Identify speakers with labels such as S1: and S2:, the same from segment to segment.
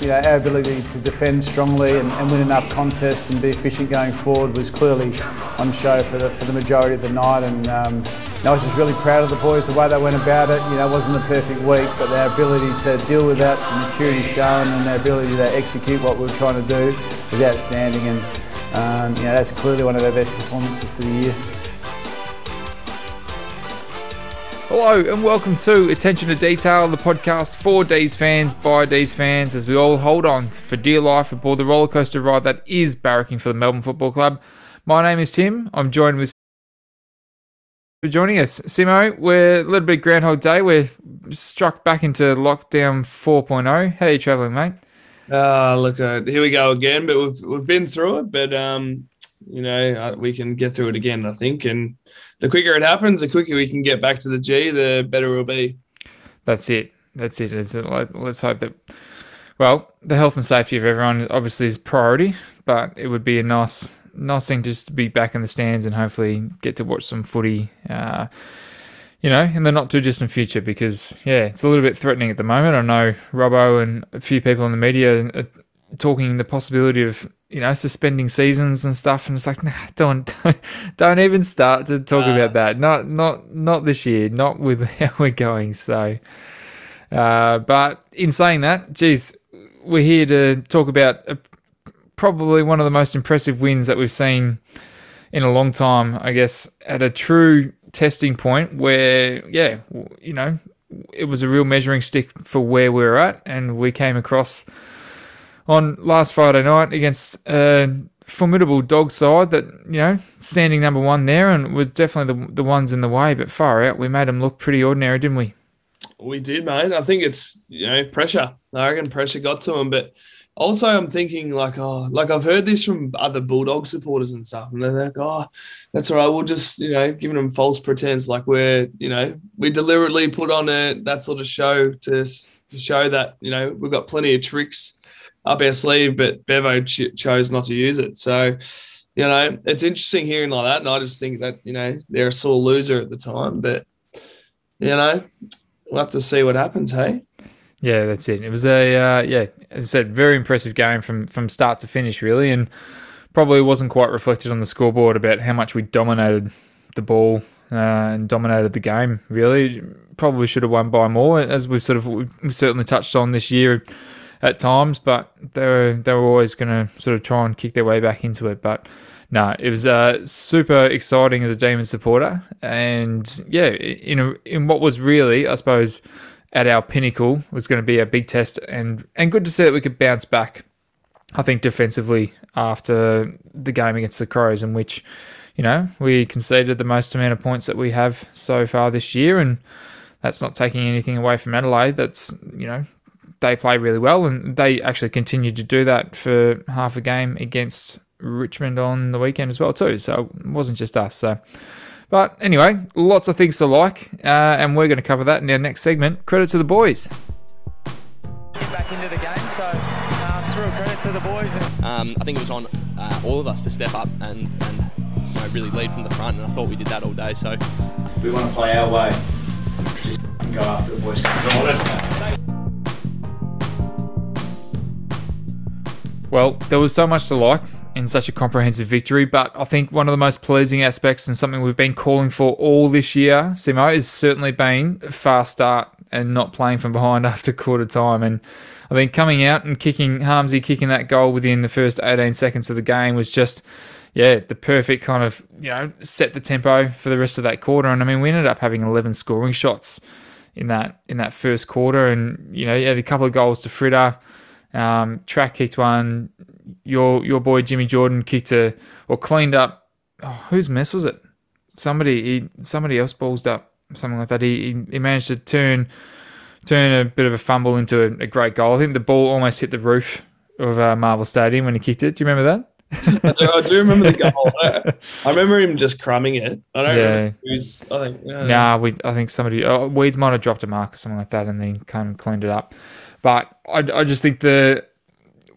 S1: you know, our ability to defend strongly and, and, win enough contests and be efficient going forward was clearly on show for the, for the majority of the night. And um, you know, I was just really proud of the boys, the way they went about it. You know, it wasn't a perfect week, but their ability to deal with that, the maturity shown, and their ability to execute what we were trying to do was outstanding. And um, you know, that's clearly one of their best performances for the year.
S2: Hello and welcome to Attention to Detail, the podcast for D's fans by D's fans, as we all hold on for dear life aboard the rollercoaster ride that is barracking for the Melbourne Football Club. My name is Tim. I'm joined with for joining us, Simo. We're a little bit Groundhog Day. We're struck back into lockdown 4.0. How are you travelling, mate?
S3: Uh, look, uh, here we go again. But we've we've been through it. But um, you know, uh, we can get through it again. I think, and the quicker it happens, the quicker we can get back to the G, the better we'll be.
S2: That's it. That's it. Is it? Let's hope that. Well, the health and safety of everyone obviously is priority, but it would be a nice, nice thing just to be back in the stands and hopefully get to watch some footy. Uh, you know, in the not too distant future, because yeah, it's a little bit threatening at the moment. I know Robbo and a few people in the media are talking the possibility of you know, suspending seasons and stuff. And it's like, nah, don't, don't, don't even start to talk uh, about that. Not, not, not this year. Not with how we're going. So, uh, but in saying that, geez, we're here to talk about a, probably one of the most impressive wins that we've seen in a long time. I guess at a true testing point where, yeah, you know, it was a real measuring stick for where we we're at, and we came across on last Friday night against a formidable dog side that, you know, standing number one there and were definitely the, the ones in the way, but far out, we made them look pretty ordinary, didn't we?
S3: We did, mate. I think it's, you know, pressure. I reckon pressure got to them, but also I'm thinking like, oh, like I've heard this from other Bulldog supporters and stuff, and they're like, oh, that's all right. We'll just, you know, giving them false pretense, like we're, you know, we deliberately put on a that sort of show to to show that, you know, we've got plenty of tricks up our sleeve, but Bevo ch- chose not to use it. So, you know, it's interesting hearing like that. And I just think that, you know, they're a sore loser at the time, but, you know, we'll have to see what happens, hey?
S2: Yeah, that's it. It was a, uh, yeah, as I said, very impressive game from, from start to finish, really. And probably wasn't quite reflected on the scoreboard about how much we dominated the ball uh, and dominated the game, really. Probably should have won by more, as we've sort of we've certainly touched on this year at times, but they were they were always going to sort of try and kick their way back into it. But no, it was uh, super exciting as a Demon supporter, and yeah, in a, in what was really, I suppose, at our pinnacle was going to be a big test, and and good to see that we could bounce back. I think defensively after the game against the Crows, in which you know we conceded the most amount of points that we have so far this year, and that's not taking anything away from Adelaide. That's you know they play really well, and they actually continued to do that for half a game against Richmond on the weekend as well too. So it wasn't just us. So, but anyway, lots of things to like, uh, and we're going to cover that in our next segment. Credit to the boys.
S4: Back into the game, so um, it's real credit to the boys.
S5: Um, I think it was on uh, all of us to step up and, and you know, really lead from the front, and I thought we did that all day. So
S6: we want to play our way. Just go after the boys.
S2: Well, there was so much to like in such a comprehensive victory, but I think one of the most pleasing aspects and something we've been calling for all this year, Simo, is certainly been fast start and not playing from behind after quarter time. And I think coming out and kicking Harmsy kicking that goal within the first 18 seconds of the game was just yeah, the perfect kind of, you know, set the tempo for the rest of that quarter. And I mean, we ended up having 11 scoring shots in that in that first quarter and you know, you had a couple of goals to Fritter um, track kicked one. Your your boy Jimmy Jordan kicked a or cleaned up. Oh, whose mess was it? Somebody he somebody else ballsed up something like that. He, he, he managed to turn turn a bit of a fumble into a, a, great goal. I think the ball almost hit the roof of uh, Marvel Stadium when he kicked it. Do you remember that?
S3: I, do, I, do, remember the goal. I, I, remember him just crumbing it. I don't yeah. who's. I think.
S2: Nah, we. I think somebody. Oh, Weeds might have dropped a mark or something like that, and then kind of cleaned it up. But I, I just think the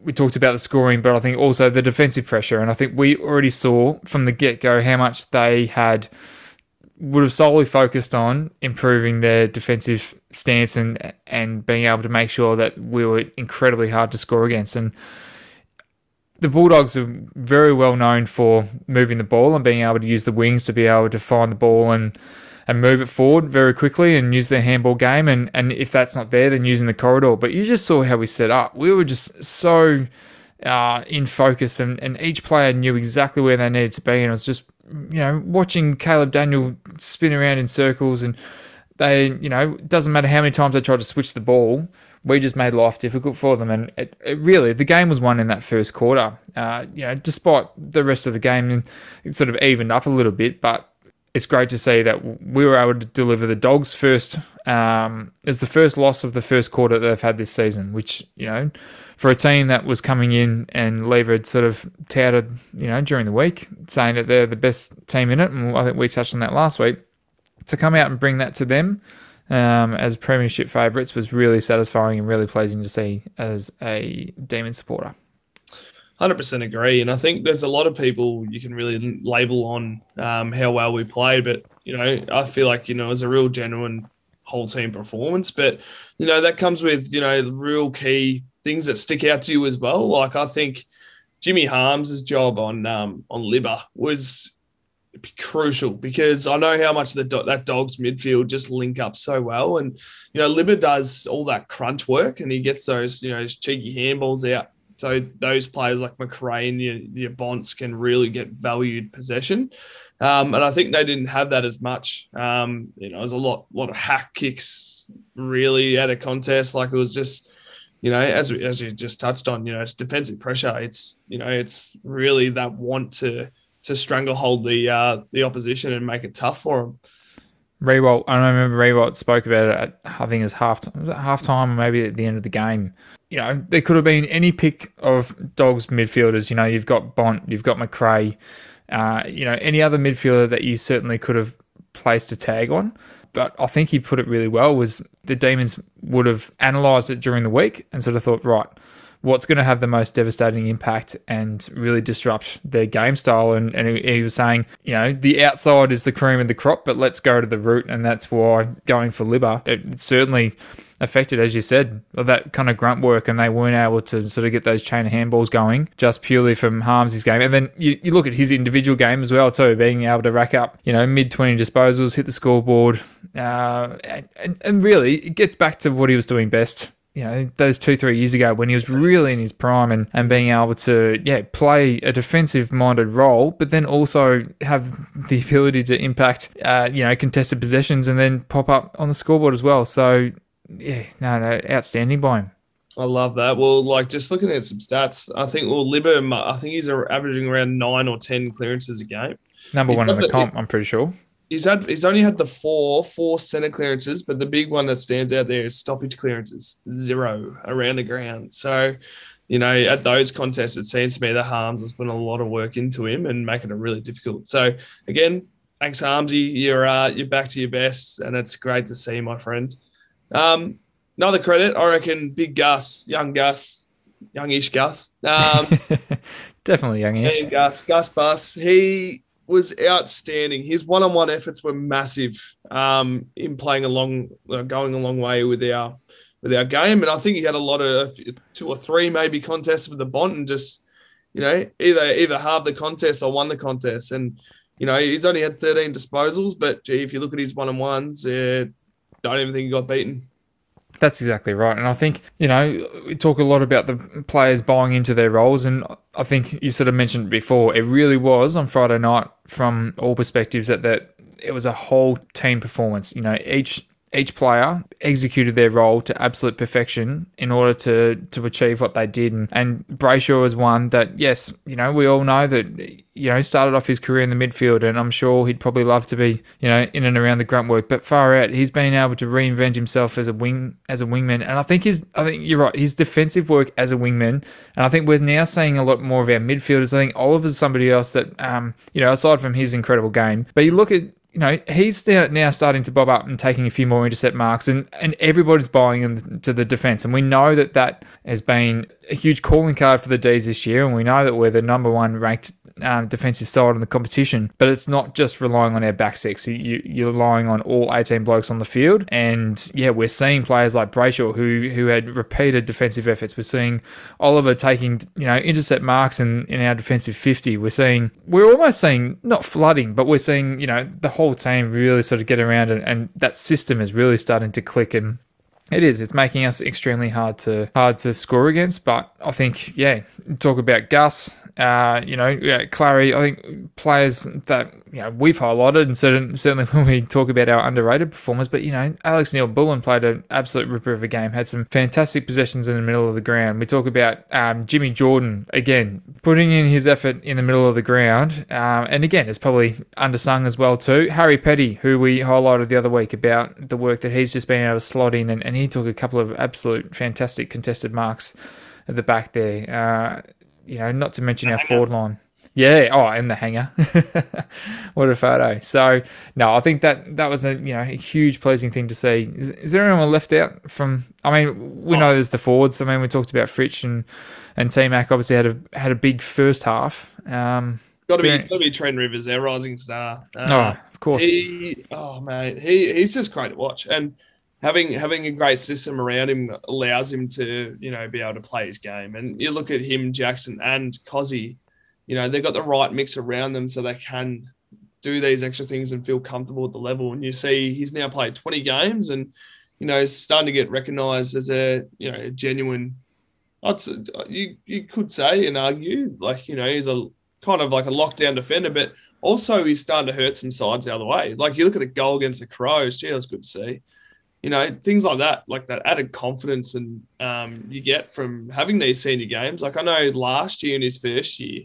S2: we talked about the scoring, but I think also the defensive pressure, and I think we already saw from the get go how much they had would have solely focused on improving their defensive stance and and being able to make sure that we were incredibly hard to score against. And the Bulldogs are very well known for moving the ball and being able to use the wings to be able to find the ball and and move it forward very quickly and use their handball game. And and if that's not there, then using the corridor. But you just saw how we set up. We were just so uh, in focus, and, and each player knew exactly where they needed to be. And I was just you know watching Caleb Daniel spin around in circles and. They, you know, doesn't matter how many times they tried to switch the ball, we just made life difficult for them. And it, it really, the game was won in that first quarter. Uh, you know, despite the rest of the game, it sort of evened up a little bit. But it's great to see that we were able to deliver the Dogs first. Um, it's the first loss of the first quarter that they've had this season, which you know, for a team that was coming in and Lever had sort of touted, you know, during the week, saying that they're the best team in it, and I think we touched on that last week to come out and bring that to them um, as premiership favourites was really satisfying and really pleasing to see as a Demon supporter.
S3: Hundred percent agree, and I think there's a lot of people you can really label on um, how well we played, but you know I feel like you know it's a real genuine whole team performance, but you know that comes with you know the real key things that stick out to you as well. Like I think Jimmy Harmes' job on um, on Libba was crucial because I know how much the that dog's midfield just link up so well, and you know Libba does all that crunch work, and he gets those you know cheeky handballs out. So those players like Macrae and your, your Bonts can really get valued possession, um, and I think they didn't have that as much. Um, you know, there's a lot lot of hack kicks really at a contest. Like it was just you know, as as you just touched on, you know, it's defensive pressure. It's you know, it's really that want to to stranglehold the uh, the opposition and make it tough for them.
S2: Riewoldt, I remember Riewoldt spoke about it at I think it was half was it half time or maybe at the end of the game. You know, there could have been any pick of Dogs midfielders. You know, you've got Bont, you've got Macrae, uh, you know, any other midfielder that you certainly could have placed a tag on. But I think he put it really well was the Demons would have analysed it during the week and sort of thought, right, what's going to have the most devastating impact and really disrupt their game style. And, and he, was saying, you know, the outside is the cream of the crop, but let's go to the root. And that's why going for Libba, it certainly affected, as you said, that kind of grunt work, and they weren't able to sort of get those chain of handballs going just purely from Harmes' game. And then you, you look at his individual game as well, too, being able to rack up, you know, mid 20 disposals, hit the scoreboard. Uh, and, and really, it gets back to what he was doing best you know, those two, three years ago when he was really in his prime and, and being able to, yeah, play a defensive minded role, but then also have the ability to impact, uh, you know, contested possessions and then pop up on the scoreboard as well. So, yeah, no, no, outstanding by him.
S3: I love that. Well, like just looking at some stats, I think, well, Libba, I think he's averaging around nine or 10 clearances a game.
S2: Number he's one in the, the comp, I'm pretty sure
S3: he's had he's only had the four four center clearances, but the big one that stands out there is stoppage clearances, zero around the ground. So, you know, at those contests, it seems to me that Harmes has put a lot of work into him and making it really difficult. So again, thanks Harmsy, you're uh, you're back to your best, and it's great to see, my friend. Um, another credit, I reckon, big Gus, young Gus, youngish Gus. Um,
S2: Definitely youngish.
S3: Gus, Gus Bus. He was outstanding. His one-on-one efforts were massive um, in playing along, uh, going a long way with our with our game. And I think he had a lot of two or three maybe contests with the Bont and just you know either either halved the contest or won the contest. And you know he's only had 13 disposals, but gee, if you look at his one-on-ones, uh, don't even think he got beaten.
S2: That's exactly right. And I think, you know, we talk a lot about the players buying into their roles. And I think you sort of mentioned before, it really was on Friday night from all perspectives that, that it was a whole team performance. You know, each each player executed their role to absolute perfection in order to to achieve what they did. And, and Brayshaw was one that, yes, you know, we all know that, you know, he started off his career in the midfield, and I'm sure he'd probably love to be, you know, in and around the grunt work. But far out, he's been able to reinvent himself as a wing as a wingman. And I think his, I think you're right, his defensive work as a wingman. And I think we're now seeing a lot more of our midfielders. I think Oliver's somebody else that, um, you know, aside from his incredible game, but you look at you know, he's now starting to bob up and taking a few more intercept marks, and, and everybody's buying into the defense. And we know that that has been a huge calling card for the D's this year, and we know that we're the number one ranked um, defensive side in the competition. But it's not just relying on our back six. You, you're relying on all 18 blokes on the field, and yeah, we're seeing players like Brayshaw who who had repeated defensive efforts. We're seeing Oliver taking you know intercept marks in in our defensive 50. We're seeing we're almost seeing not flooding, but we're seeing you know the whole team really sort of get around, and, and that system is really starting to click and it is. It's making us extremely hard to hard to score against. But I think, yeah, talk about Gus. Uh, you know, yeah, Clary. I think players that you know we've highlighted, and certain, certainly when we talk about our underrated performers. But you know, Alex Neal-Bullen played an absolute ripper of a game. Had some fantastic possessions in the middle of the ground. We talk about um, Jimmy Jordan again, putting in his effort in the middle of the ground. Um, and again, it's probably undersung as well too. Harry Petty, who we highlighted the other week about the work that he's just been able to slot in, and, and he took a couple of absolute fantastic contested marks at the back there. Uh, you know, not to mention our forward line. Yeah. Oh, and the hanger. what a photo. So no, I think that that was a you know a huge pleasing thing to see. Is, is there anyone left out from? I mean, we know there's the forwards. I mean, we talked about Fritsch and and T Mac obviously had a had a big first half. Um,
S3: Got to be, got to be Trent Rivers, their rising star. Uh,
S2: oh, of course.
S3: He, oh mate, he he's just great to watch, and having having a great system around him allows him to you know be able to play his game. And you look at him, Jackson and Cozzy, you know they've got the right mix around them, so they can do these extra things and feel comfortable at the level. And you see he's now played 20 games, and you know is starting to get recognised as a you know a genuine. You you could say and argue like you know he's a kind of like a lockdown defender, but also he's starting to hurt some sides the other way. Like you look at the goal against the Crows, gee, that was good to see. You know, things like that, like that added confidence and um, you get from having these senior games. Like I know last year in his first year,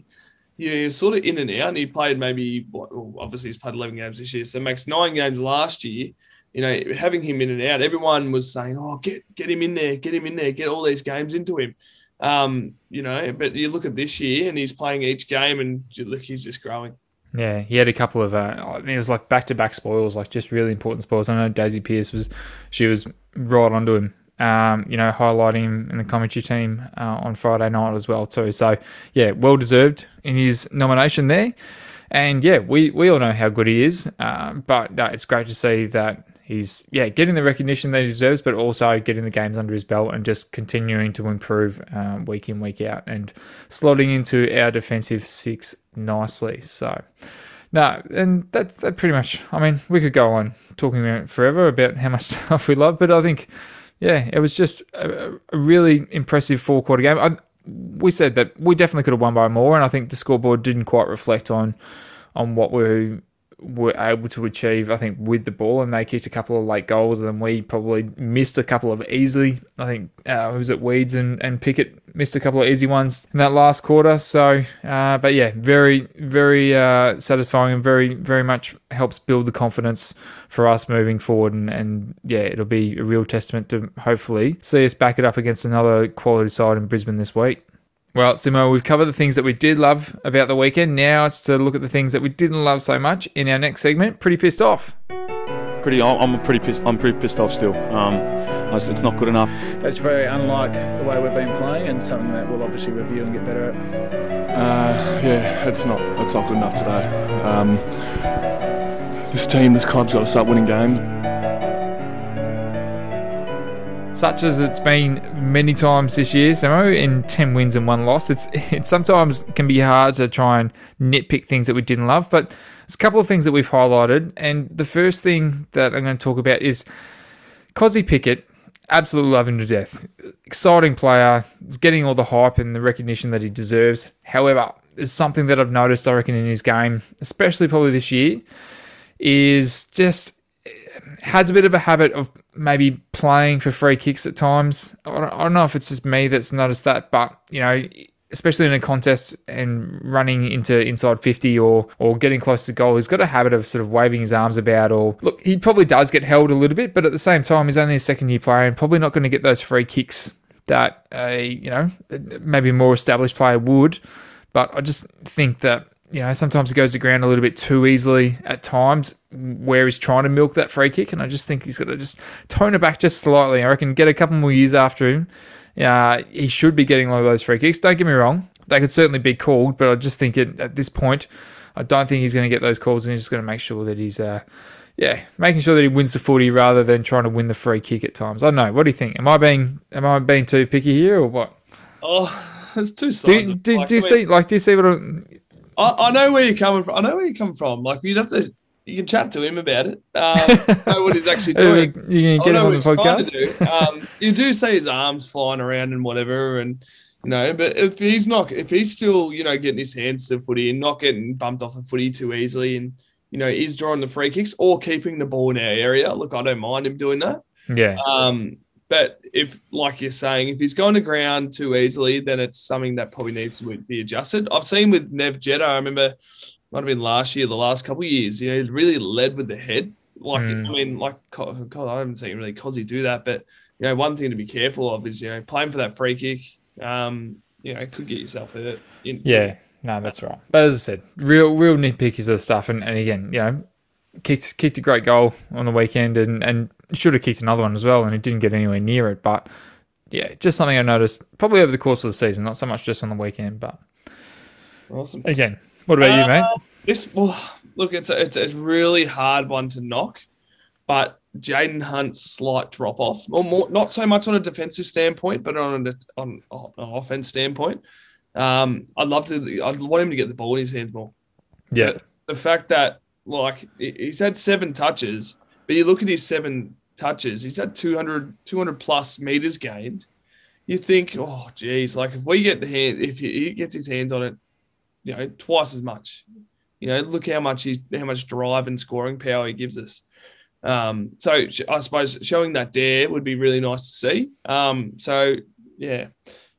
S3: yeah, was sort of in and out, and he played maybe well, obviously he's played 11 games this year, so makes nine games last year. You know, having him in and out, everyone was saying, "Oh, get get him in there, get him in there, get all these games into him." Um, you know, but you look at this year, and he's playing each game, and look, he's just growing.
S2: Yeah, he had a couple of. Uh, it was like back to back spoils, like just really important spoils. I know Daisy Pearce was, she was right onto him. Um, you know, highlighting him in the commentary team uh, on Friday night as well too. So yeah, well deserved in his nomination there. And yeah, we, we all know how good he is. Uh, but no, it's great to see that he's yeah getting the recognition that he deserves, but also getting the games under his belt and just continuing to improve uh, week in week out and slotting into our defensive six nicely. So. No, and that's that pretty much. I mean, we could go on talking about forever about how much stuff we love, but I think, yeah, it was just a, a really impressive four quarter game. I, we said that we definitely could have won by more, and I think the scoreboard didn't quite reflect on on what we were able to achieve. I think with the ball, and they kicked a couple of late goals, and then we probably missed a couple of easily. I think uh, was it Weeds and and Pickett missed a couple of easy ones in that last quarter. So, uh, but yeah, very very uh, satisfying and very very much helps build the confidence for us moving forward. And, and yeah, it'll be a real testament to hopefully see us back it up against another quality side in Brisbane this week. Well, Simo, we've covered the things that we did love about the weekend. Now it's to look at the things that we didn't love so much in our next segment. Pretty pissed off.
S7: Pretty, I'm pretty pissed. I'm pretty pissed off still. Um, it's it's not good enough.
S8: That's very unlike the way we've been playing, and something that we'll obviously review and get better at.
S9: Uh, yeah, it's not it's not good enough today. Um, this team, this club's got to start winning games.
S2: Such as it's been many times this year, Samo, in 10 wins and one loss, it's it sometimes can be hard to try and nitpick things that we didn't love, but there's a couple of things that we've highlighted. And the first thing that I'm going to talk about is Cozzy Pickett. Absolutely love him to death. Exciting player. He's getting all the hype and the recognition that he deserves. However, there's something that I've noticed, I reckon, in his game, especially probably this year, is just has a bit of a habit of maybe playing for free kicks at times. I don't, I don't know if it's just me that's noticed that, but you know, especially in a contest and running into inside 50 or or getting close to goal, he's got a habit of sort of waving his arms about. Or look, he probably does get held a little bit, but at the same time, he's only a second year player and probably not going to get those free kicks that a you know maybe a more established player would. But I just think that you know, sometimes he goes to ground a little bit too easily at times where he's trying to milk that free kick. And I just think he's got to just tone it back just slightly. I reckon get a couple more years after him Uh, he should be getting a lot of those free kicks. Don't get me wrong; they could certainly be called, but I just think it, at this point, I don't think he's going to get those calls, and he's just going to make sure that he's, uh, yeah, making sure that he wins the footy rather than trying to win the free kick at times. I don't know. What do you think? Am I being am I being too picky here, or what?
S3: Oh, there's two
S2: Do,
S3: sides.
S2: do,
S3: like,
S2: do you see like do you see what I'm,
S3: I, I know where you're coming from. I know where you're coming from. Like you'd have to, you can chat to him about it. Um, know what he's actually doing.
S2: you can get him on the
S3: what he's trying
S2: podcast?
S3: do. Um, you do see his arms flying around and whatever, and you know, but if he's not, if he's still, you know, getting his hands to the footy and not getting bumped off the footy too easily, and you know, is drawing the free kicks or keeping the ball in our area, look, I don't mind him doing that.
S2: Yeah,
S3: Um, but if, like you're saying, if he's going to ground too easily, then it's something that probably needs to be adjusted. I've seen with Nev Jetta, I remember might have been last year, the last couple of years, you know, he's really led with the head. Like,
S2: Mm.
S3: I mean, like, God, I haven't seen really Cozzy do that, but you know, one thing to be careful of is, you know, playing for that free kick, um, you know, could get yourself hurt. In,
S2: yeah. No, that's right. But as I said, real real nitpicky sort of stuff, and, and again, you know, kicked kicked a great goal on the weekend, and and should have kicked another one as well, and it didn't get anywhere near it. But yeah, just something I noticed probably over the course of the season, not so much just on the weekend. But
S3: Awesome.
S2: again, what about you, mate?
S3: Uh, This well, look, it's a, it's a really hard one to knock, but Jayden Hunt's slight drop off, or more, not so much on a defensive standpoint, but on an, on an offense standpoint. Um, I'd love to. I'd want him to get the ball in his hands more.
S2: Yeah,
S3: The fact that like he's had seven touches, but you look at his seven touches, he's had 200, 200 plus meters gained. You think, oh, geez, like if we get the hand, if he gets his hands on it, you know, twice as much. You know, look how much he's how much drive and scoring power he gives us. Um, so I suppose showing that dare would be really nice to see. Um, so yeah,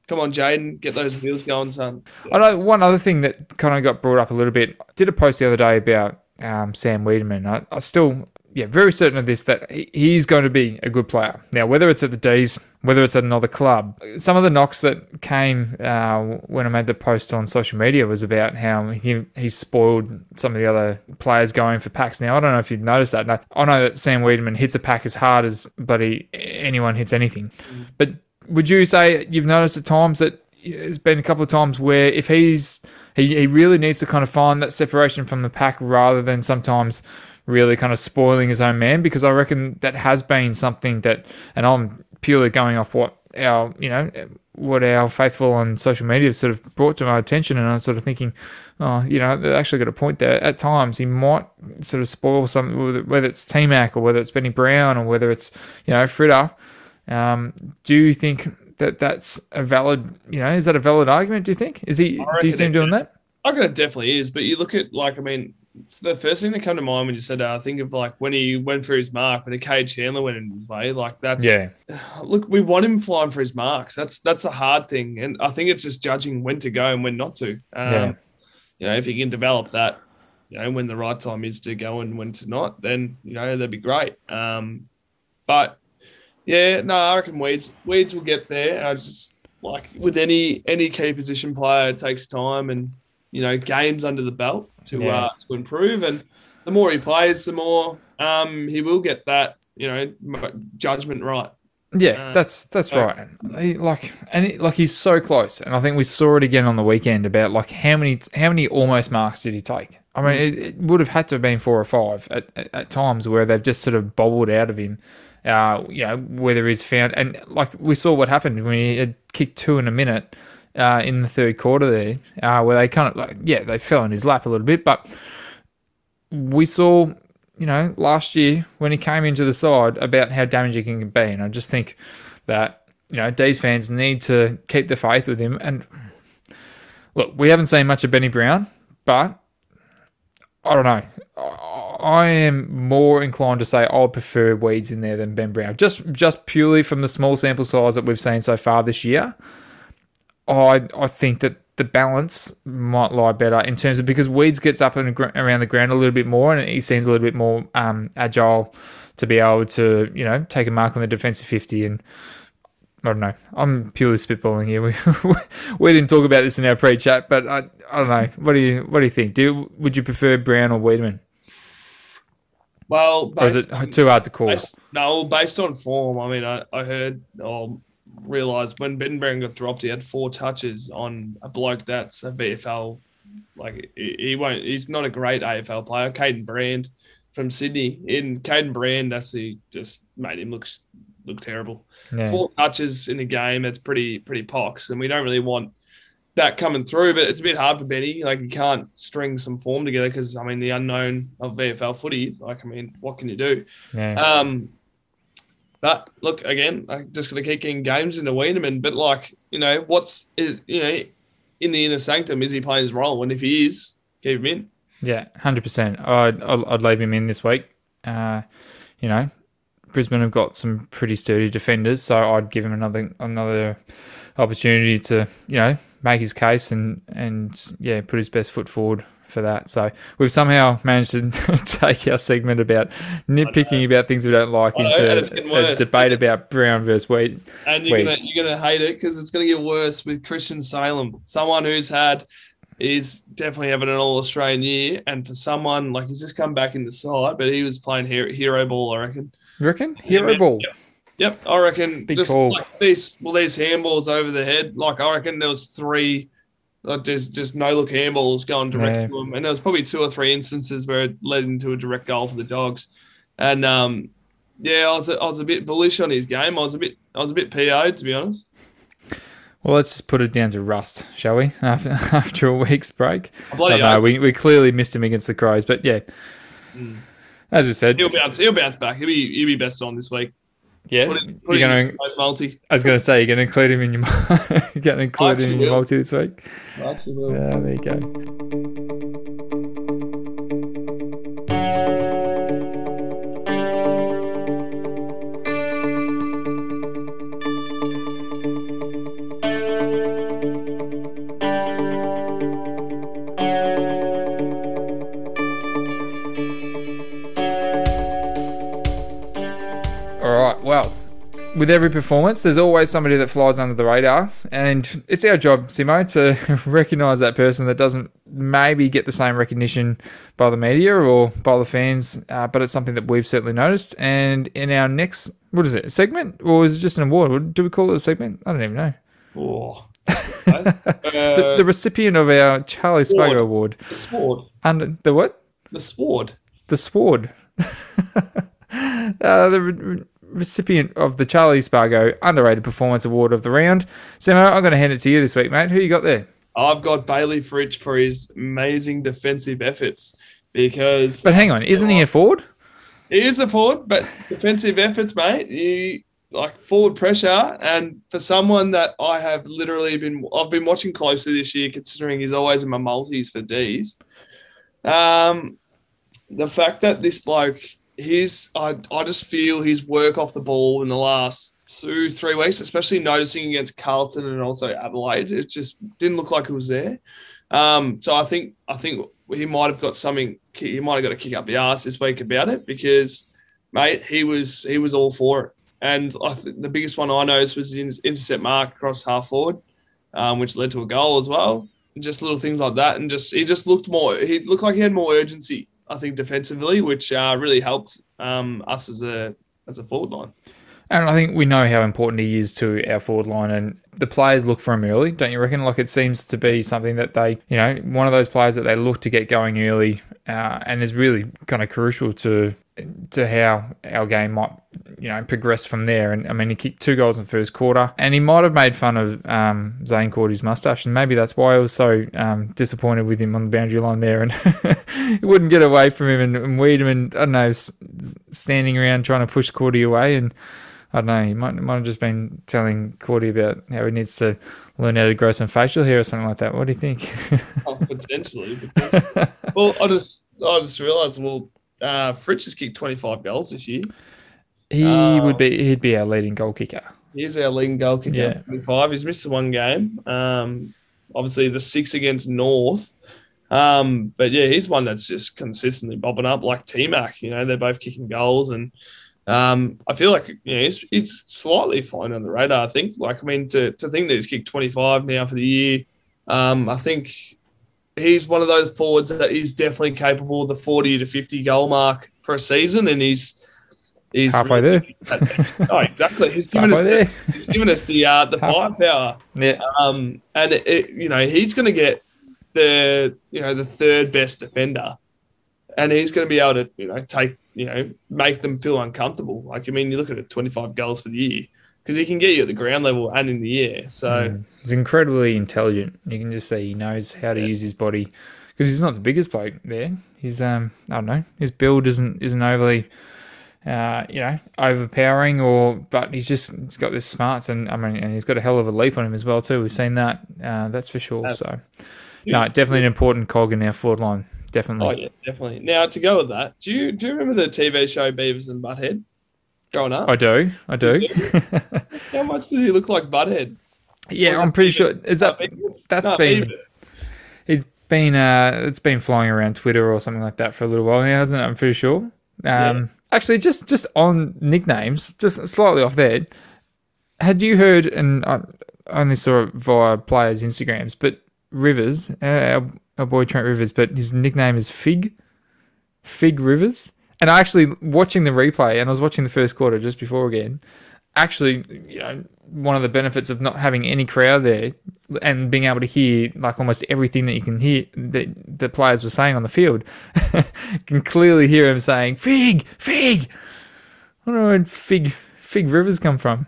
S3: come on, Jayden, get those wheels going, son.
S2: I know one other thing that kind of got brought up a little bit. I did a post the other day about um, Sam Weideman. I, I still, yeah, very certain of this that he's going to be a good player. Now, whether it's at the D's, whether it's at another club, some of the knocks that came uh, when I made the post on social media was about how he he spoiled some of the other players going for packs. Now, I don't know if you've noticed that. Now, I know that Sam Weideman hits a pack as hard as bloody anyone hits anything, but would you say you've noticed at times that it's been a couple of times where if he's he, he really needs to kind of find that separation from the pack rather than sometimes really kind of spoiling his own man because I reckon that has been something that and I'm purely going off what our you know what our faithful on social media have sort of brought to my attention and I'm sort of thinking oh you know they actually got a point there at times he might sort of spoil something whether it's T-Mac or whether it's Benny Brown or whether it's you know Fritter um, do you think that that's a valid, you know, is that a valid argument? Do you think? Is he? Do you see him doing that?
S3: I reckon it definitely is, but you look at like I mean, the first thing that come to mind when you said that, I think of like when he went for his mark, when the Kade Chandler went in his way, like that's
S2: Yeah,
S3: Look, we want him flying for his marks. That's that's a hard thing, and I think it's just judging when to go and when not to. Um,
S2: Yeah.
S3: You know, if he can develop that, you know, when the right time is to go and when to not, then you know that'd be great. Um, but yeah, no, I reckon Weeds Weeds will get there. I just like with any any key position player, it takes time and you know games under the belt to
S2: Yeah.
S3: uh, to improve. And the more he plays, the more um, he will get that you know judgment right.
S2: yeah,
S3: Uh,
S2: that's that's
S3: so-
S2: right. He, like and he, like he's so close, and I think we saw it again on the weekend about like how many how many almost marks did he take? I mean, it, it would have had to have been four or five at, at, at times where they've just sort of bobbled out of him. Uh, you know, whether he's found and like we saw what happened when he had kicked two in a minute uh, in the third quarter there, uh, where they kind of like yeah they fell in his lap a little bit, but we saw, you know, last year when he came into the side about how damaging he can be. And I just think that, you know, D's fans need to keep the faith with him. And look, we haven't seen much of Benny Brown, but I don't know. I- am more inclined to say I would prefer Weeds in there than Ben Brown. Just just purely from the small sample size that we've seen so far this year. I I think that the balance might lie better in terms of because Weeds gets up and gr- around the ground a little bit more, and he seems a little bit more um, agile to be able to you know take a mark on the defensive fifty. And I don't know, I'm purely spitballing here. We we didn't talk about this in our pre-chat, but I I don't know. What do you what do you think? Do would you prefer Brown or Weideman,
S3: Well,
S2: or is it too hard to call?
S3: based- no, based on form. I mean, I, I heard, oh, realised when Ben Brown got dropped, he had four touches on a bloke that's a VFL. Like he, won't. He's not a great AFL player. Kaiden Brand from Sydney. In Kaiden Brand actually just made him look look terrible.
S2: Yeah.
S3: Four touches in a game. That's pretty pretty pox, and we don't really want that coming through. But it's a bit hard for Benny. Like you can't string some form together because I mean the unknown of VFL footy. Like I mean, what can you do?
S2: Yeah.
S3: Um, but look again, I'm just going to keep getting games into Weideman. But like you know, what's is you know in the inner sanctum is he playing his role? And if he is, keep him in.
S2: Yeah, hundred percent. I'd I'd leave him in this week. Uh, you know, Brisbane have got some pretty sturdy defenders, so I'd give him another another opportunity to you know make his case and and yeah put his best foot forward for that. So we've somehow managed to take our segment about nitpicking about things we don't like
S3: know,
S2: into a debate about Brown versus Wheat.
S3: And you're you're gonna hate it because it's gonna get worse with Christian Salem, someone who's had is definitely having an All Australian year, and for someone like he's just come back in the side, but he was playing hero, hero ball, I reckon.
S2: You reckon hero
S3: man.
S2: ball?
S3: Yep. Yep, I reckon
S2: Big
S3: just
S2: call.
S3: like these well these handballs over the head. Like I reckon there was three like there's just no look handballs going direct
S2: Yeah.
S3: to him. And there was probably two or three instances where it led into a direct goal for the dogs. And um yeah, I was I was a bit bullish on his game. I was a bit I was a bit PO'd to be honest.
S2: Well, let's just put it down to rust, shall we? After, after a week's break.
S3: I bloody
S2: But no, we, we clearly missed him against the Crows, but yeah, as we said,
S3: He'll bounce he'll bounce back. He'll be he'll be best on this week.
S2: Yeah,
S3: Put it, put
S2: you're going.
S3: most multi.
S2: I was going to say you're going to include him in your you're going to include him in your
S3: will.
S2: multi this week. Yeah, there you go. With every performance, there's always somebody that flies under the radar, and it's our job, Simo, to recognise that person that doesn't maybe get the same recognition by the media or by the fans, uh, but it's something that we've certainly noticed. And in our next, what is it, a segment, or is it just an award? Do we call it a segment? I don't even know.
S3: Oh.
S2: the, the recipient of our Charlie. Spargo Award
S3: the sword.
S2: under the what?
S3: The sword.
S2: The Sword. uh, the recipient of the Charlie Spargo Underrated Performance Award of the round. Samo, I'm going to hand it to you this week, mate. Who you got there?
S3: I've got Bailey Fritsch for his amazing defensive efforts because
S2: But hang on, isn't he a forward?
S3: he is a forward, but defensive efforts, mate. You like forward pressure, and for someone that I have literally been, I've been watching closely this year, considering he's always in my multis for D's. Um, the fact that this bloke, his, I, I just feel his work off the ball in the last two, three weeks, especially noticing against Carlton and also Adelaide, it just didn't look like it was there. Um, so I think, I think he might have got something. He might have got a kick up the ass this week about it because, mate, he was he was all for it. And I think the biggest one I noticed was his intercept mark across half forward, um, which led to a goal as well. Just little things like that, and just he just looked more. He looked like he had more urgency. I think defensively, which uh, really helped um, us as a as a forward line.
S2: And I think we know how important he is to our forward line, and the players look for him early, don't you reckon? Like it seems to be something that they, you know, one of those players that they look to get going early, uh, and is really kind of crucial to to how our game might, you know, progress from there. And I mean, he kicked two goals in the first quarter, and he might have made fun of um, Zane Cordy's mustache, and maybe that's why I was so um, disappointed with him on the boundary line there, and he wouldn't get away from him, and, and Weideman, I don't know, standing around trying to push Cordy away, and I don't know. He might, might have just been telling Cordy about how he needs to learn how to grow some facial hair or something like that. What do you think?
S3: Oh, potentially. but- well, I just I just realised. Well, uh, Fritsch has kicked twenty five goals this year.
S2: he
S3: Uh,
S2: would be. He'd be our leading goal kicker.
S3: He's our leading goal kicker.
S2: Yeah.
S3: 25. He's missed the one game. Um, obviously the six against North. Um, but yeah, he's one that's just consistently bobbing up like T Mac. You know, they're both kicking goals, and um, I feel like you know, he's, he's slightly flying on the radar. I think. Like, I mean, to to think that he's kicked 25 now for the year, um, I think he's one of those forwards that is definitely capable of the 40 to 50 goal mark per season, and he's He's
S2: Halfway
S3: really- oh, exactly. He's given, us,
S2: there.
S3: he's given us the uh, the
S2: Half-
S3: firepower.
S2: Yeah.
S3: Um, and it, it, you know he's going to get the you know the third best defender, and he's going to be able to you know take you know make them feel uncomfortable. Like I mean, you look at it, twenty five goals for the year because he can get you at the ground level and in the air. So
S2: He's incredibly intelligent. You can just see he knows how to use his body because he's not the biggest bloke there. He's um I don't know his build isn't isn't overly uh you know overpowering or but he's just he's got this smarts and I mean and he's got a hell of a leap on him as well too. We've seen that uh, that's for sure. So no, definitely an important cog in our forward line. Definitely.
S3: oh yeah, definitely. Now to go with that, do you do you remember the TV show Beavis and Butthead? Growing up,
S2: I do. I do.
S3: how much does he look like Butthead?
S2: yeah, I'm pretty sure. Is that
S3: No, Beavis?
S2: that's
S3: No,
S2: been
S3: Beavis.
S2: He's been uh it's been flying around Twitter or something like that for a little while now, hasn't it? I'm pretty sure. Um
S3: Yeah.
S2: actually just just on nicknames, just slightly off there. Had you heard and I only saw it via players' Instagrams, but Rivers, uh, our, boy Trent Rivers, but his nickname is Fig. Fig Rivers. And I actually watching the replay and I was watching the first quarter just before again. Actually, you know, one of the benefits of not having any crowd there and being able to hear like almost everything that you can hear that the players were saying on the field, can clearly hear him saying "Fig, Fig." I don't know where Fig Fig Rivers come from.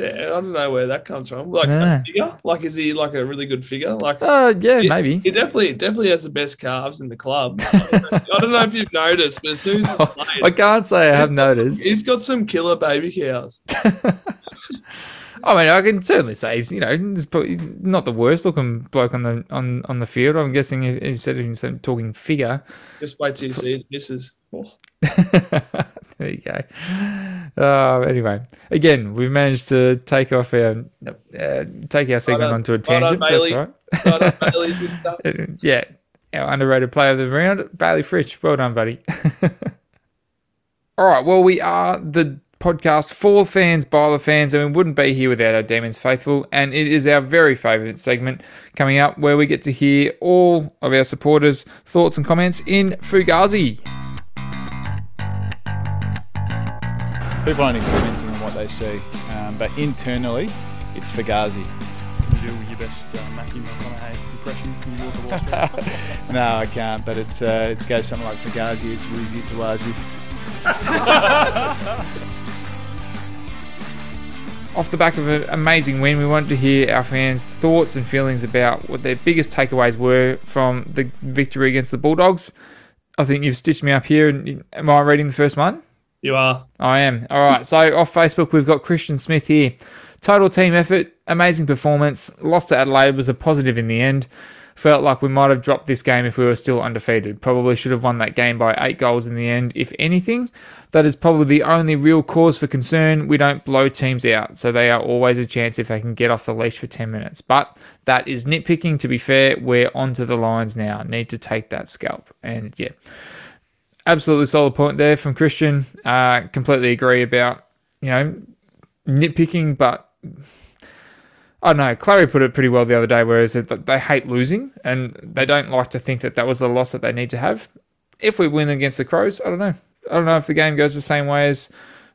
S3: Yeah, I don't know where that comes from. Like
S2: Yeah.
S3: a figure? Like is he like a really good figure? Like
S2: Uh, yeah, maybe.
S3: He definitely definitely has the best calves in the club. I don't know, I don't know if you've noticed, but as soon as
S2: I can't say I have noticed.
S3: he's got some killer baby cows.
S2: I mean, I can certainly say he's you know he's probably not the worst looking bloke on the on, on the field. I'm guessing he he said he's talking figure.
S3: Just wait till you see it misses. Oh,
S2: there you go. Uh, anyway, again, we've managed to take off our uh, take our segment onto a tangent. That's right.
S3: Righto, Bailey, good stuff.
S2: Yeah, our underrated player of the round, Bailey Fritsch. Well done, buddy. All right, well, we are the podcast for fans, by the fans, and we wouldn't be here without our Demons Faithful. And it is our very favourite segment coming up where we get to hear all of our supporters' thoughts and comments in Fugazi.
S8: People only commenting on what they see, um, but internally, it's Fugazi.
S7: Can you do your best uh, Matthew McConaughey impression from Wolf of Wall Street?
S8: No, I can't, but it's uh, it goes something like Fugazi, it's Woozy, it's Wazi.
S2: Off the back of an amazing win, we wanted to hear our fans' thoughts and feelings about what their biggest takeaways were from the victory against the Bulldogs. I think you've stitched me up here. Am I reading the first one?
S3: You are.
S2: I am. All right. So off Facebook, we've got Christian Smith here. Total team effort, amazing performance. Lost to Adelaide was a positive in the end. Felt like we might have dropped this game if we were still undefeated. Probably should have won that game by eight goals in the end, if anything. That is probably the only real cause for concern. We don't blow teams out, so they are always a chance if they can get off the leash for 10 minutes. But that is nitpicking. To be fair, we're onto the Lions now. Need to take that scalp. And yeah, absolutely solid point there from Christian. Uh, completely agree about you know nitpicking, but I don't know. Clary put it pretty well the other day, where he said that they hate losing and they don't like to think that that was the loss that they need to have. If we win against the Crows, I don't know. I don't know if the game goes the same way as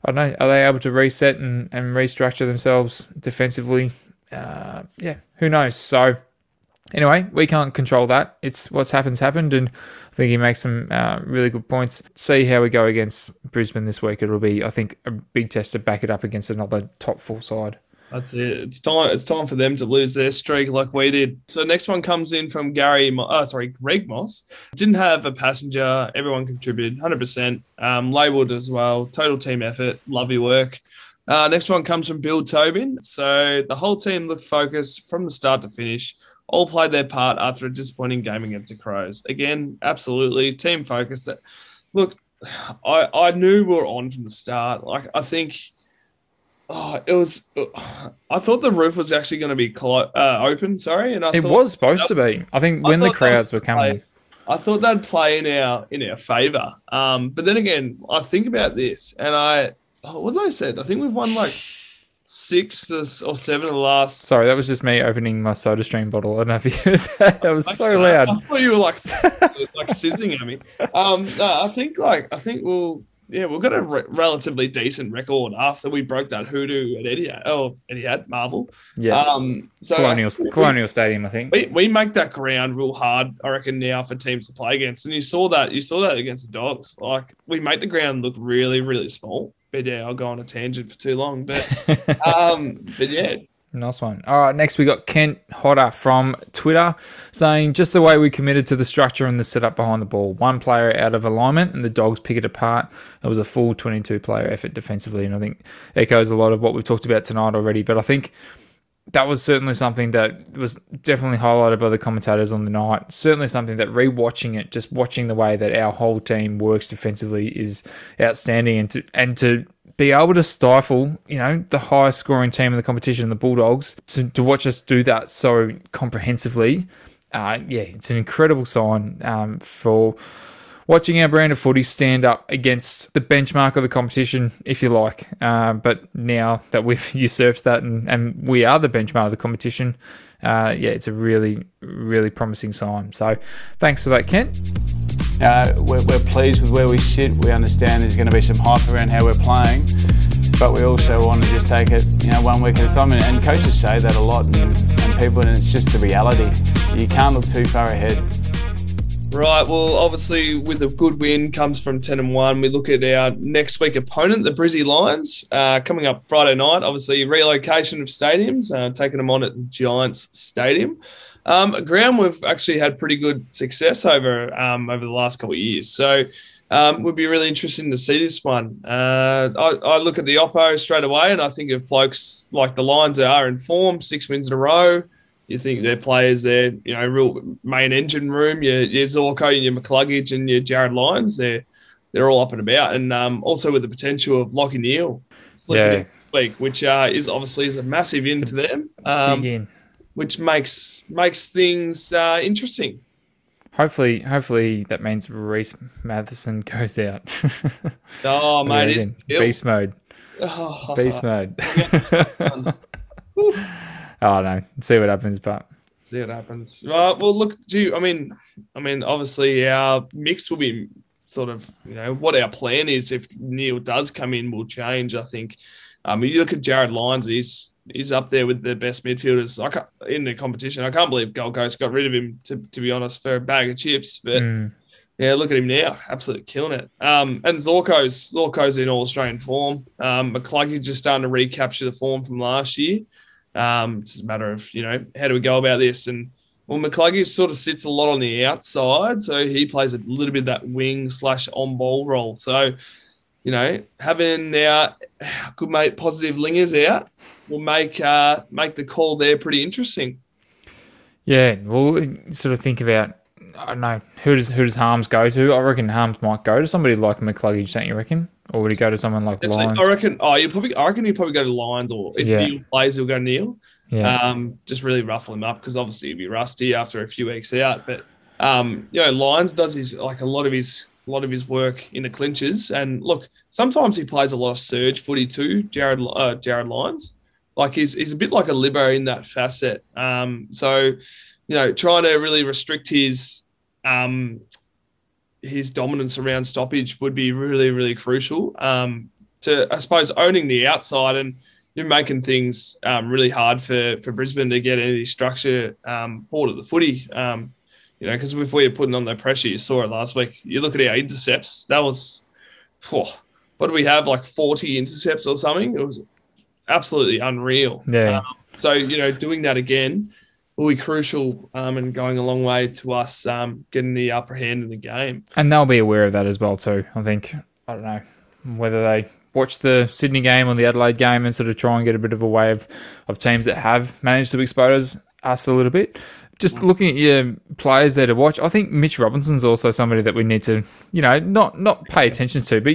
S2: I don't know. Are they able to reset and, and restructure themselves defensively? Uh, yeah, who knows? So anyway, we can't control that. It's what's happened's happened, and I think he makes some uh, really good points. See how we go against Brisbane this week. It'll be, I think, a big test to back it up against another top four side.
S3: That's it. It's time. It's time for them to lose their streak like we did. So next one comes in from Gary. Mo- Uh, sorry, Greg Moss. Didn't have a passenger. Everyone contributed, hundred percent. Um, labeled as well. Total team effort. Love your work. Uh, next one comes from Bill Tobin. So the whole team looked focused from the start to finish. All played their part after a disappointing game against the Crows. Again, absolutely team focused. That look, I I knew we were on from the start. Like I think Oh, it was. I thought the roof was actually going to be clo- uh, open. Sorry, and I
S2: It
S3: thought,
S2: was supposed to be. I think
S3: I
S2: when the crowds were coming.
S3: play- I thought that'd play in our in our favor. Um, but then again, I think about this, and I oh, what did I said? I think we've won like six or seven of the last.
S2: Sorry, that was just me opening my soda stream bottle. I don't know if you heard that. That was so loud.
S3: I thought you were like like sizzling at me. Um, no, I think like I think we'll yeah, we've got a re- relatively decent record after we broke that hoodoo at Etihad. Oh, Etihad, Marvel.
S2: Yeah.
S3: Um, so
S2: Colonial Colonial Stadium, I think.
S3: we, we make that ground real hard, I reckon, now for teams to play against. And you saw that you saw that against the dogs. Like we make the ground look really, really small. But yeah, I'll go on a tangent for too long. But um, but yeah,
S2: Nice one. All right, next we got Kent Hodder from Twitter saying just the way we committed to the structure and the setup behind the ball. One player out of alignment and the dogs pick it apart. It was a full 22 player effort defensively, and I think echoes a lot of what we've talked about tonight already. But I think that was certainly something that was definitely highlighted by the commentators on the night. Certainly something that rewatching it, just watching the way that our whole team works defensively is outstanding, and to and to be able to stifle, you know, the highest scoring team in the competition, the Bulldogs, to, to watch us do that so comprehensively, uh, yeah, it's an incredible sign um, for watching our brand of footy stand up against the benchmark of the competition, if you like. Uh, but now that we've usurped that and, and we are the benchmark of the competition, uh, yeah, it's a really, really promising sign. So thanks for that, Kent.
S10: Uh, we're, we're pleased with where we sit. We understand there's going to be some hype around how we're playing, but we also want to just take it, you know, one week at a time. And, and coaches say that a lot, and, and people, and it's just the reality. You can't look too far ahead.
S3: Right. Well, obviously, with a good win comes from 10 and 1. We look at our next week opponent, the Brizzy Lions, uh, coming up Friday night. Obviously, relocation of stadiums, uh, taking them on at the Giants Stadium. Um, ground we've actually had pretty good success over um, over the last couple of years. So, um, would be really interesting to see this one. Uh, I, I look at the Oppo straight away, and I think of blokes like the Lions are in form, six wins in a row. You think their players, their you know real main engine room, your, your Zorko, and your McCluggage, and your Jarryd Lyons, they're they're all up and about, and um, also with the potential of Lachie Neale
S2: Yeah.
S3: week, which uh, is obviously is a massive in for them, um,
S2: Big in.
S3: which makes makes things uh, interesting.
S2: Hopefully, hopefully that means Rhys Mathieson goes out.
S3: Oh,
S2: What do you
S3: mate, it's
S2: beast mode.
S3: Oh,
S2: Beast mode. oh no, see what happens, but
S3: see what happens. Well, well, look, do you, I mean, I mean, obviously our mix will be sort of, you know, what our plan is if Neale does come in will change. I think. Um, you look at Jarryd Lyons, he's he's up there with the best midfielders I in the competition. I can't believe Gold Coast got rid of him to, to be honest for a bag of chips, but.
S2: mm,
S3: Yeah, look at him now, absolutely killing it. Um, and Zorko's Zorko's in all Australian form. Um, McCluggage just starting to recapture the form from last year. Um, it's just a matter of you know how do we go about this? And well, McCluggage sort of sits a lot on the outside, so he plays a little bit of that wing slash on ball role. So you know having our good mate positive lingers out will make uh, make the call there pretty interesting.
S2: yeah, we'll sort of think about. I don't know who does who does Harmes go to. I reckon Harmes might go to somebody like McCluggage, don't you reckon? Or would he go to someone like
S3: like- I reckon. Oh, you probably. I reckon you probably go to Lyons, or if
S2: Yeah.
S3: Neale plays, he'll go Neale.
S2: Yeah.
S3: Um, just really ruffle him up because obviously he'd be rusty after a few weeks out. But um, you know, Lyons does his like a lot of his a lot of his work in the clinches. And look, sometimes he plays a lot of surge footy too. Jarryd uh, Jarryd Lyons, like he's he's a bit like a libo in that facet. Um, so you know, trying to really restrict his um his dominance around stoppage would be really really crucial. Um, to I suppose owning the outside and you're making things um, really hard for, for Brisbane to get any structure um, forward of the footy. Um, you know, because if we're putting on the pressure, you saw it last week. You look at our intercepts, that was, phew, what do we have, like 40 intercepts or something? It was absolutely unreal.
S2: Yeah.
S3: Um, so, you know, doing that again will be crucial um, and going a long way to us um, getting the upper hand in the game.
S2: And they'll be aware of that as well too. I think I don't know whether they watch the Sydney game or the Adelaide game and sort of try and get a bit of a wave of teams that have managed to expose us a little bit. Just looking at your players there to watch, I think Mitch Robinson's also somebody that we need to, you know, not not pay attention to, but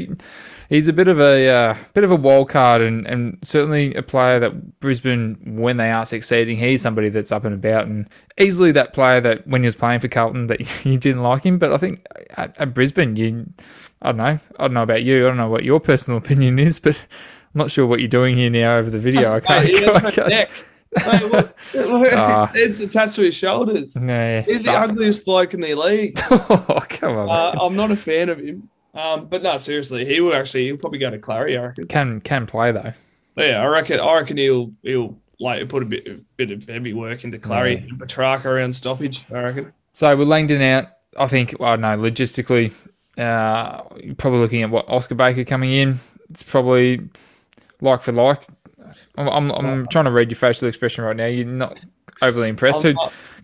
S2: he's a bit of a uh, bit of a wild card and, and certainly a player that Brisbane, when they are succeeding, he's somebody that's up and about and easily that player that when he was playing for Carlton that you didn't like him. But I think at, at Brisbane, you, I don't know, I don't know about you, I don't know what your personal opinion is, but I'm not sure what you're doing here now over the video. I can't.
S3: Mate, he has
S2: I can't-
S3: Mate, what- what-
S2: Ah.
S3: it's attached to his shoulders.
S2: Nah,
S3: He's the ugliest bloke in the league.
S2: oh, come on.
S3: Uh. I'm not a fan of him. Um, but no, seriously, he will actually he'll probably go to Clary, I reckon.
S2: Can can play though.
S3: Yeah, I reckon I reckon he'll he'll like put a bit a bit of heavy work into Clary
S2: Yeah.
S3: and Petracca around stoppage, I reckon.
S2: So with Langdon out, I think well no, logistically, uh, you're probably looking at what Oscar Baker coming in. It's probably like for like. I'm, I'm, I'm trying to read your facial expression right now. You're not overly impressed. Who,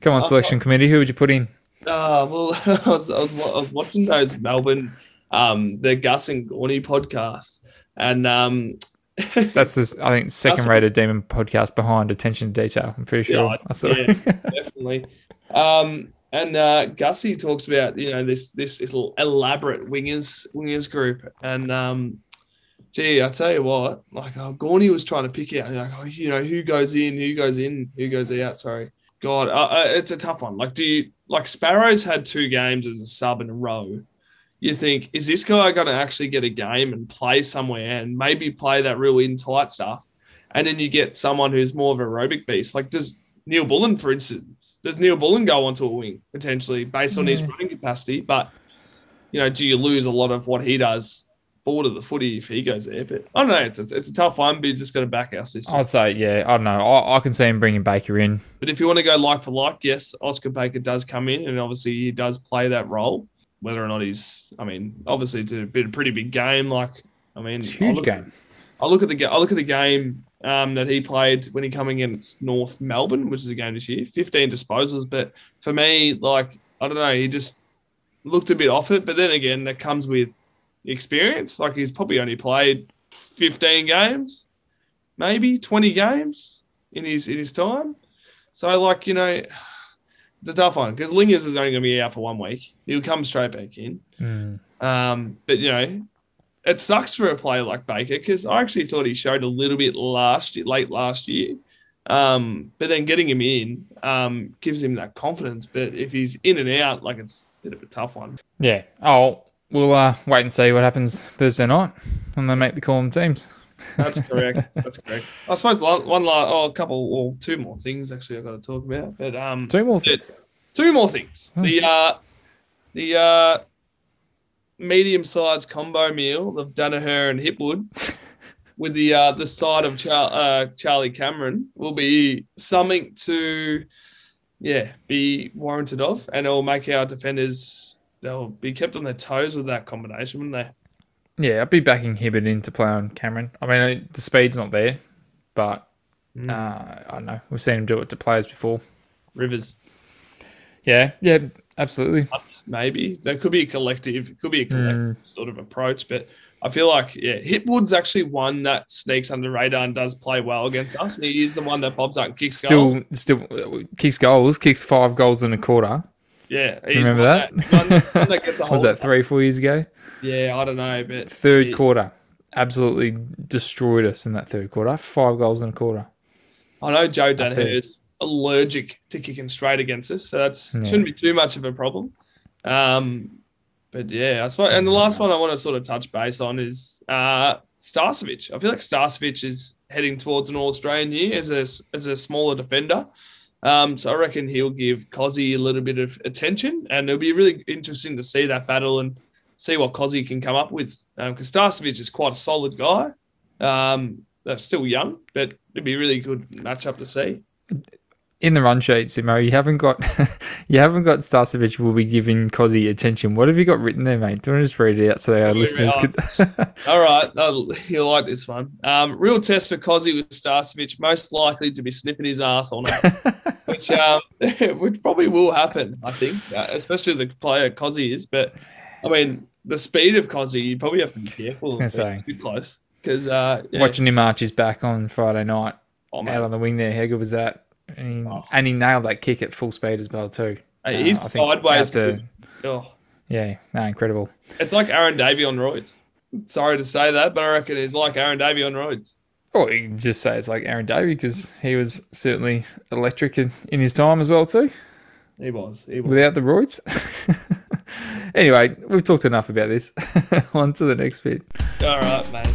S2: come on, selection committee. Who would you put in?
S3: Uh, well, I was, I, was, I was watching those Melbourne, um, the Gus and Gorney podcast, and um,
S2: That's the I think second rated demon podcast behind Attention to Detail. I'm pretty sure.
S3: Yeah,
S2: I saw.
S3: yeah, definitely. Um, and uh, Gussie talks about you know this this little elaborate wingers wingers group, and um, gee, I tell you what, like uh, Gorney was trying to pick out, like oh, you know who goes in, who goes in, who goes out. Sorry, God, uh, uh, it's a tough one. Like, do you like Sparrows had two games as a sub in a row? You think is this guy going to actually get a game and play somewhere and maybe play that real in tight stuff? And then you get someone who's more of a aerobic beast. Like, does Neal-Bullen, for instance, does Neal-Bullen go onto a wing potentially based on his running capacity? But you know, do you lose a lot of what he does forward of the footy if he goes there? But I don't know. It's it's, it's a tough one, but you just got to back our system.
S2: I'd say yeah. I don't know. I, I can see him bringing Baker in.
S3: But if you want to go like for like, yes, Oscar Baker does come in, and obviously he does play that role. Whether or not he's, I mean, obviously it's a bit a pretty big game. Like, I mean,
S2: It's a
S3: I
S2: huge
S3: look-
S2: game.
S3: I look at the I look at the game um, that he played when he coming against North Melbourne, which is a game this year. Fifteen disposals, but for me, like I don't know, he just looked a bit off it. But then again, that comes with experience. Like he's probably only played fifteen games, maybe twenty games in his in his time. So like you know, it's a tough one because Lingers is only going to be out for one week. He'll come straight back in.
S2: Mm.
S3: Um, but you know, it sucks for a player like Baker because I actually thought he showed a little bit last year, late last year. Um, but then getting him in um, gives him that confidence. But if he's in and out, like it's a bit of a tough one.
S2: Yeah. Oh, we'll uh, wait and see what happens Thursday night when they make the call on teams.
S3: That's correct. That's correct. I suppose one, one last, oh, a couple or two more things actually I've got to talk about. But um,
S2: Two more things.
S3: two more things. The uh, the uh, medium-sized combo meal of Daniher and Hipwood with the uh, the side of Char- uh, Charlie Cameron will be something to yeah be warranted of, and it will make our defenders they'll be kept on their toes with that combination, wouldn't they?
S2: Yeah, I'd be backing Hibberd in to play on Cameron. I mean, uh, the speed's not there, but
S3: Mm.
S2: uh, I don't know. We've seen him do it to players before.
S3: Rivers.
S2: Yeah, yeah, absolutely.
S3: maybe there could be a collective, it could be a collective
S2: Mm.
S3: sort of approach, but I feel like yeah, Hipwood's actually one that sneaks under radar and does play well against us. He is the one that pops up and kicks.
S2: Still, still uh, kicks goals, kicks five goals in a quarter.
S3: Yeah,
S2: Remember that?
S3: one- one that gets a
S2: Was that three, four years ago?
S3: Yeah, I don't know, but
S2: Third
S3: yeah,
S2: quarter, absolutely destroyed us in that third quarter. Five goals in a quarter.
S3: I know Joe. Daniher is allergic to kicking straight against us, so that's
S2: Yeah.
S3: shouldn't be too much of a problem. Um, but yeah, I suppose. And the last one I want to sort of touch base on is uh, Starcevic. I feel like Starcevic is heading towards an All Australian year as a as a smaller defender. Um, so I reckon he'll give Cozzy a little bit of attention, and it'll be really interesting to see that battle and see what Cozzy can come up with. Because Starcevic is quite a solid guy. Um, still young, but it'd be a really good matchup to see.
S2: In the run sheet, Simo, you haven't got you haven't got Starcevic will be giving Cozzy attention. What have you got written there, mate? Do you want to just read it out so our listeners could
S3: All right, oh, you'll like this one. Um, real test for Cozzy with Starcevic, most likely to be sniffing his ass on it, which um, which probably will happen, I think, uh, especially the player Cozzy is. But I mean, the speed of Cozzy, you probably have to be careful.
S2: I
S3: Too close because uh, yeah.
S2: watching him arch his back on Friday night
S3: Oh,
S2: out on the wing there. How good was that? And he, and he nailed that kick at full speed as well too.
S3: Hey, he's
S2: Uh, I
S3: sideways.
S2: have to-
S3: Oh,
S2: yeah, no, incredible.
S3: it's like Aaron Davey on roids. Sorry to say that, but I reckon he's like Aaron Davey on roids.
S2: Or you can just say it's like Aaron Davey because he was certainly electric in, in his time as well too,
S3: He was. He was.
S2: without the roids. anyway, we've talked enough about this. On to the next bit.
S3: All right, mate.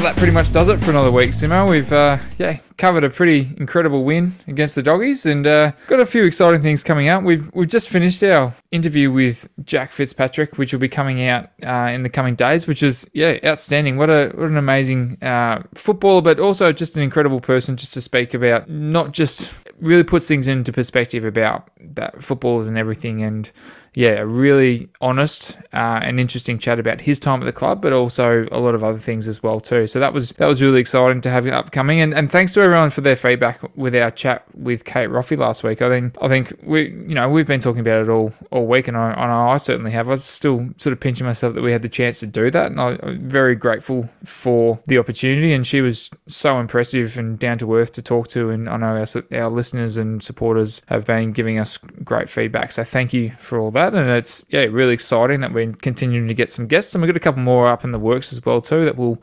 S2: Well, that pretty much does it for another week, Simo. We've uh, yeah covered a pretty incredible win against the doggies, and uh, got a few exciting things coming up. We've we've just finished our interview with Jack Fitzpatrick, which will be coming out uh, in the coming days, which is yeah outstanding. What a what an amazing uh, footballer, but also just an incredible person just to speak about. Not just really puts things into perspective about that footballers and everything, and yeah, a really honest uh, and interesting chat about his time at the club, but also a lot of other things as well too. So that was that was really exciting to have upcoming, and, and thanks to everyone for their feedback with our chat with Kate Roffey last week. I think I think we you know we've been talking about it all all week, and I, and I certainly have. I was still sort of pinching myself that we had the chance to do that, and I, I'm very grateful for the opportunity. And she was so impressive and down to earth to talk to, and I know our our listeners and supporters have been giving us great feedback. So thank you for all that that, and it's yeah really exciting that we're continuing to get some guests, and we've got a couple more up in the works as well too that we'll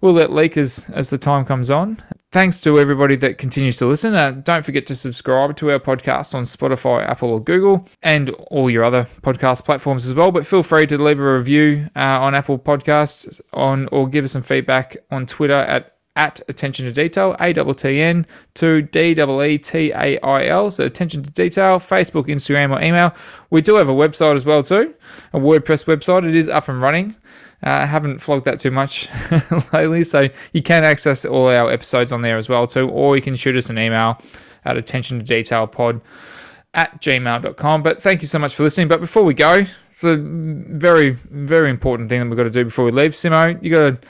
S2: we'll let leak as as the time comes on. Thanks to everybody that continues to listen. Uh, don't forget to subscribe to our podcast on Spotify, Apple, or Google, and all your other podcast platforms as well. But feel free to leave a review uh, on Apple Podcasts on or give us some feedback on Twitter at at attention to detail, A T T N to D E E T A I L. So attention to detail, Facebook, Instagram, or email. We do have a website as well too, a WordPress website. It is up and running. Uh, I haven't flogged that too much lately, so you can access all our episodes on there as well too, or you can shoot us an email at attention to detail pod at gmail.com. But thank you so much for listening. But before we go, it's a very, very important thing that we've got to do before we leave. Simo, you got to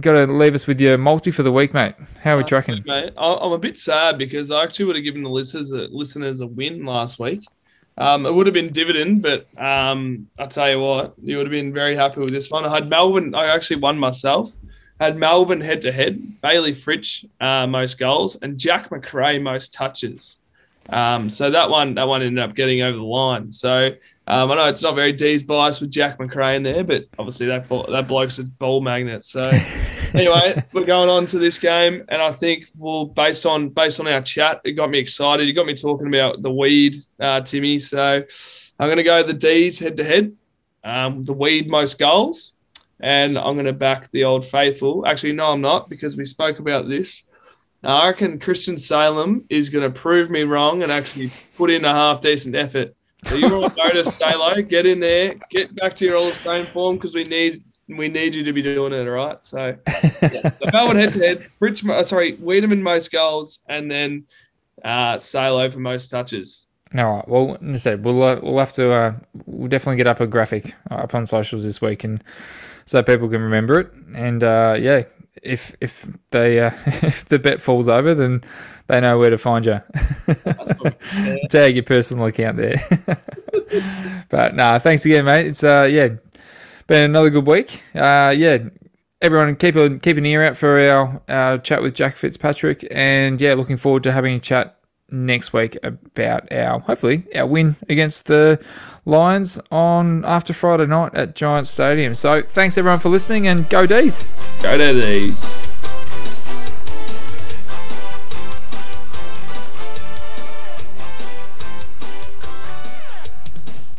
S2: got to leave us with your multi for the week, mate. How are we uh, tracking?
S3: Mate, I'm a bit sad because I actually would have given the listeners a, listeners a win last week. Um, it would have been dividend, but um, I tell you what, you would have been very happy with this one. I had Melbourne. I actually won myself. I had Melbourne head to head. Bailey Fritsch uh, most goals and Jack Macrae most touches. Um, so that one that one ended up getting over the line. So um, I know it's not very D's bias with Jack Macrae in there, but obviously that that bloke's a ball magnet. So anyway, we're going on to this game, and I think well, based on based on our chat, it got me excited. You got me talking about the weed, uh, Timmy. So I'm going to go the D's head to head, um, the weed most goals, and I'm going to back the old faithful. Actually, no, I'm not because we spoke about this. I reckon Christian Salem is going to prove me wrong and actually put in a half decent effort so you want to go to Salo, get in there, get back to your old Spain form because we need we need you to be doing it, all right? So, yeah. so Melbourne head to head, Rich, uh, sorry, Weideman most goals, and then uh, Salo for most touches.
S2: All right. Well, as I said, we'll uh, we'll have to uh, we'll definitely get up a graphic up on socials this week, and so people can remember it. And uh, yeah, if if they uh, if the bet falls over, then they know where to find you. Tag your personal account there. but nah, thanks again, mate. It's uh yeah, been another good week. Uh yeah, everyone keep a keep an ear out for our, our chat with Jack Fitzpatrick, and yeah, looking forward to having a chat next week about our hopefully our win against the Lions on after Friday night at Giant Stadium. So thanks everyone for listening, and go D's.
S3: Go D's.